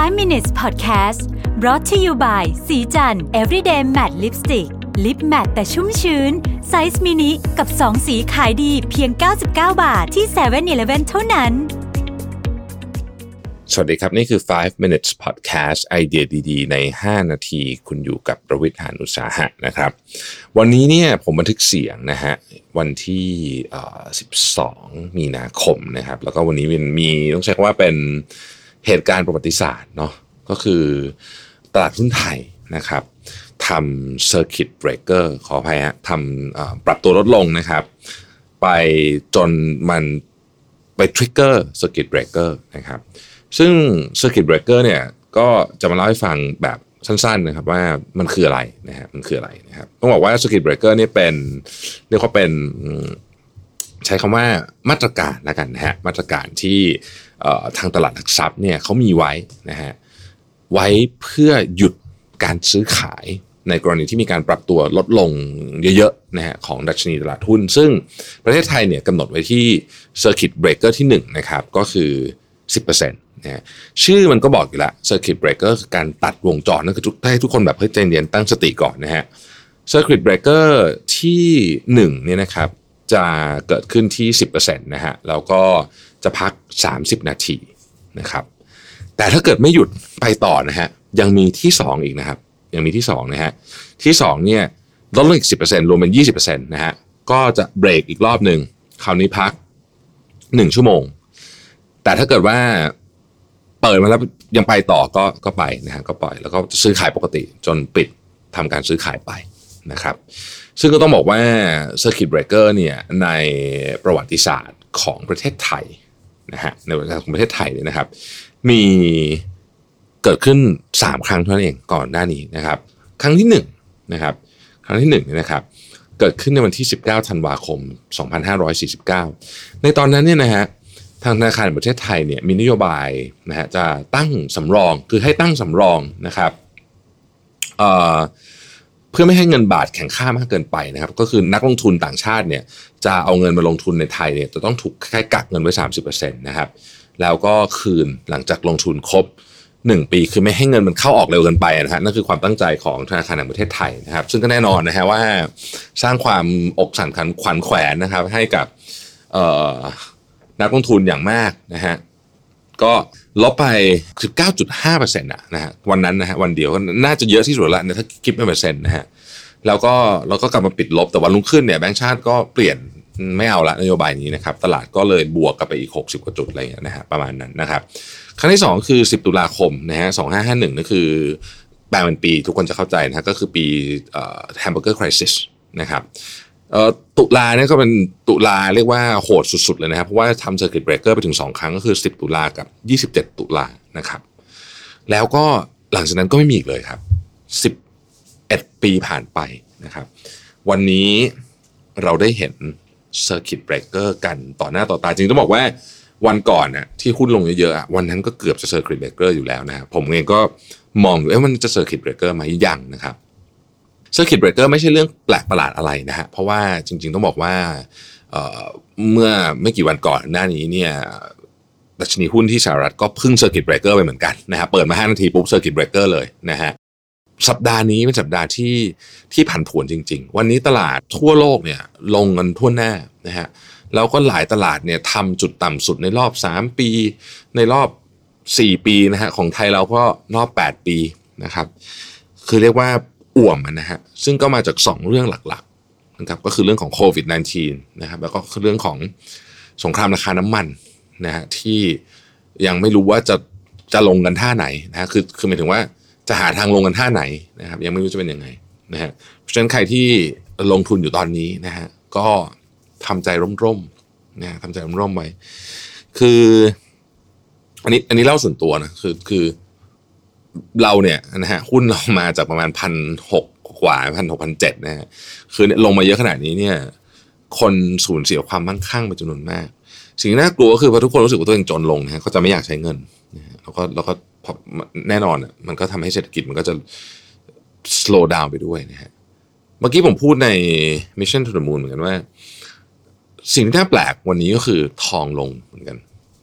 5 minutes podcast brought to you by ศรีจันทร์ everyday matte lipstick lip matte แต่ชุ่มชื้น ไซส์มินิกับ 2 สีขายดีเพียง 99 บาทที่7 e เ e ่ e อเท่านั้น สวัสดีครับ นี่คือ 5 minutes podcast ไอเดียดีๆ ใน 5 นาทีคุณอยู่กับรวิศ หาญอุตสาหะนะครับ วันนี้เนี่ยผมบันทึกเสียงนะฮะ วันที่ 12 มีนาคมนะครับ แล้วก็วันนี้มันมีต้องใช้คำว่าเป็น เหตุการณ์ประวัติศาสตร์เนาะก็คือตลาดหุ้นไทยนะครับทำ circuit breaker ขออภัยฮะทำปรับตัวลดลงนะครับ ไปจนมันไปทริกเกอร์ circuit breaker นะครับซึ่ง circuit breaker เนี่ยก็จะมาเล่าให้ฟังแบบสั้นๆนะครับว่ามันคืออะไรนะฮะมันคืออะไรนะครับต้องบอกว่า circuit breaker เนี่เป็นเรียกว่าเป็นใช้คำว่ามาตรการล้วกันนะฮะมาตรการที่ ทางตลาดหลักทรัพย์เนี่ยเขามีไว้นะฮะไว้เพื่อหยุดการซื้อขายในกรณีที่มีการปรับตัวลดลงเยอะๆนะฮะของดัชนีตลาดหุ้น ซึ่งประเทศไทยเนี่ยกำหนดไว้ที่ circuit breaker ที่1นะครับก็คือ 10%นะฮะชื่อมันก็บอกอยู่แล้ว circuit breaker คือการตัดวงจรนั่นคือให้ทุกคนแบบเฮ้ยใจเย็นตั้งสติก่อนนะฮะ circuit breaker ที่1เนี่ยนะครับ จะเกิดขึ้นที่ 10%นะฮะแล้วก็จะพัก 30 นาทีนะครับ แต่ถ้าเกิดไม่หยุดไปต่อนะฮะยังมีที่2อีกนะครับ ยังมีที่2นะฮะที่2เนี่ยลดลงอีก 10%รวมเป็น 20%นะฮะก็จะเบรกอีกรอบหนึ่งคราวนี้พัก 1 ชั่วโมง แต่ถ้าเกิดว่าเปิดมาแล้วยังไปต่อก็ก็ไปนะฮะก็ปล่อยแล้วก็ซื้อขายปกติจนปิดทำการซื้อขายไป นะครับ ซึ่งก็ต้องบอกว่า Circuit Breaker เนี่ยในประวัติศาสตร์ของประเทศไทยนะฮะในประวัติศาสตร์ของประเทศไทยเนี่ยนะครับ มีเกิดขึ้น 3 ครั้งเท่านั้นเองก่อนหน้านี้นะครับ ครั้งที่1นะครับครั้งที่1เนี่ยนะครับเกิดขึ้นในวันที่ 19 ธันวาคม 2549 ในตอนนั้นเนี่ยนะฮะทางธนาคารแห่งประเทศไทยเนี่ยมีนโยบายนะฮะจะตั้งสำรองคือให้ตั้งสำรองนะครับเอ่อ เพื่อไม่ให้เงินบาทแข็งค่ามากเกินไปนะครับ ก็คือนักลงทุนต่างชาติเนี่ยจะเอาเงินมาลงทุนในไทยเนี่ยจะต้องถูกแค่กักเงินไว้ 30%นะครับแล้วก็คืนหลังจากลงทุนครบ 1 ปีคือไม่ให้เงินมันเข้าออกเร็วเกินไปนะฮะนั่นคือความตั้งใจของธนาคารแห่งประเทศไทยนะครับ ซึ่งก็แน่นอนนะฮะว่าสร้างความอกสั่นขวัญแขวนนะครับให้กับเอ่อนักลงทุนอย่างมากนะฮะ ก็ลบไป 19.5%นะนะฮะวันนั้นนะฮะวันเดียวน่าจะเยอะที่สุดล้วนะถ้าคิดเป็นเปอร์เซ็นต์นะฮะแล้วก็เราก็กลับมาปิดลบแต่วันรุ่งขึ้นเนี่ยแบงก์ชาติก็เปลี่ยนไม่เอาละนโยบายนี้นะครับ ตลาดก็เลยบวกกลับไปอีก 60 กว่าจุดอะไรอย่างเงี้ยนะฮะประมาณนั้นนะครับครั้งที่ 2 คือ 10 ตุลาคมนะฮะ2551นั่นคือแปลเป็นปีทุกคนจะเข้าใจนะฮะก็คือปีเอ่อ hamburger crisis นะครับ ตุลาเนี่ยก็เป็นตุลาเรียกว่าโหดสุด ๆ เลยนะครับ เพราะว่าทำ circuit breaker ไปถึง 2 ครั้งก็คือ 10 ตุลากับ 27 ตุลานะครับ แล้วก็หลังจากนั้นก็ไม่มีอีกเลยครับ 11 ปีผ่านไปนะครับ วันนี้เราได้เห็น circuit breaker กันต่อหน้าต่อตาจริงต้องบอกว่าวันก่อนน่ะที่หุ้นลงเยอะๆวันนั้นก็เกือบจะ circuit breaker อร์อยู่แล้วนะครับผมเองก็มองอยู่เอ๊ะมันจะ circuit breaker ไหมยังนะครับ Circuit Breaker ไม่ใช่เรื่องแปลกประหลาดอะไรนะฮะเพราะว่าจริง ๆ ต้องบอกว่าเเมื่อไม่กี่วันก่อนหน้านี้เนี่ยดัชนีหุ้นที่สหรัฐก็พึ่ง Circuit Breaker ไปเหมือนกันนะฮะเปิดมา 5 นาทีปุ๊บ Circuit Breaker เลยนะฮะสัปดาห์นี้เป็นสัปดาห์ที่ที่ผันผวนจริง ๆ วันนี้ตลาดทั่วโลกเนี่ยลงกันทั่วหน้านะฮะแล้วก็หลายตลาดเนี่ยทำจุดต่ำสุดในรอบ 3 ปี ในรอบ 4 ปีนะฮะของไทยเราก็รอบ 8 ปีนะครับ คือเรียกว่า อ่วมนะฮะซึ่งก็มาจาก 2 เรื่องหลักๆนะครับก็คือเรื่องของโควิด -19 นะครับแล้วก็เรื่องของสงครามราคาน้ำมันนะฮะที่ยังไม่รู้ว่าจะจะลงกันท่าไหนนะฮะคือคือหมายถึงว่าจะหาทางลงกันท่าไหนนะครับ ยังไม่รู้จะเป็นยังไงนะฮะเพราะฉะนั้นใครที่ลงทุนอยู่ตอนนี้นะฮะก็ทำใจร่มๆนะฮะทำใจร่มๆไว้คือ อันนี้อันนี้เล่าส่วนตัวนะคือคือ เราเนี่ยนะฮะหุ้นเรามาจากประมาณพันหกกว่าพันหกพันเจ็ดนะฮะคือเนี่ยลงมาเยอะขนาดนี้เนี่ย คนสูญเสียความมั่งคั่งเป็นจำนวนมาก สิ่งที่น่ากลัวก็คือพอทุกคนรู้สึกว่าตัวเองจนลงนะฮะก็จะไม่อยากใช้เงินนะฮะแล้วก็แล้วก็พอแน่นอนอะมันก็ทำให้เศรษฐกิจมันก็จะ slow down ไปด้วยนะฮะเมื่อกี้ผมพูดใน Mission to the Moon เหมือนกันว่า สิ่งที่น่าแปลกวันนี้ก็คือทองลงเหมือนกัน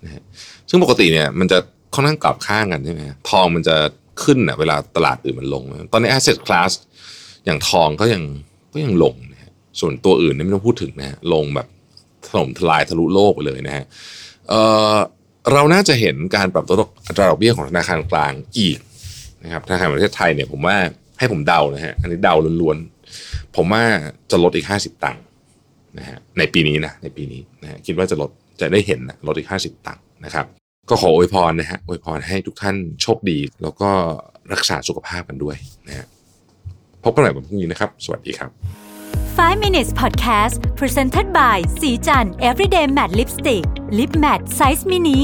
นะฮะซึ่งปกติเนี่ยมันจะ ค่อนข้างกลับข้างกันใช่ไหมทองมันจะขึ้นอะเวลาตลาดอื่นมันลง ตอนนี้ asset class อย่างทองก็ยังก็ยังลงนะฮะส่วนตัวอื่นนี่ไม่ต้องพูดถึงนะฮะลงแบบถล่มทลายทะลุโลกไปเลยนะฮะเออเราน่าจะเห็นการปรับตัวอัตราดอกเบี้ยของธนาคารกลางอีกนะครับธนาคารประเทศไทยเนี่ยผมว่าให้ผมเดานะฮะอันนี้เดาล้วนๆ ผมว่าจะลดอีก 50 ตังค์นะฮะในปีนี้นะในปีนี้นะฮะคิดว่าจะลดจะได้เห็นนะลดอีก 50 ตังค์นะครับ ก็ขออวยพรนะฮะอวยพรให้ทุกท่านโชคดี แล้วก็รักษาสุขภาพกันด้วยนะฮะพบกันใหม่วันพรุ่งนี้นะครับ สวัสดีครับ 5 minutes podcast presented by สีจัน everyday matte lipstick lip matte size mini